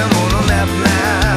I'm on the left now.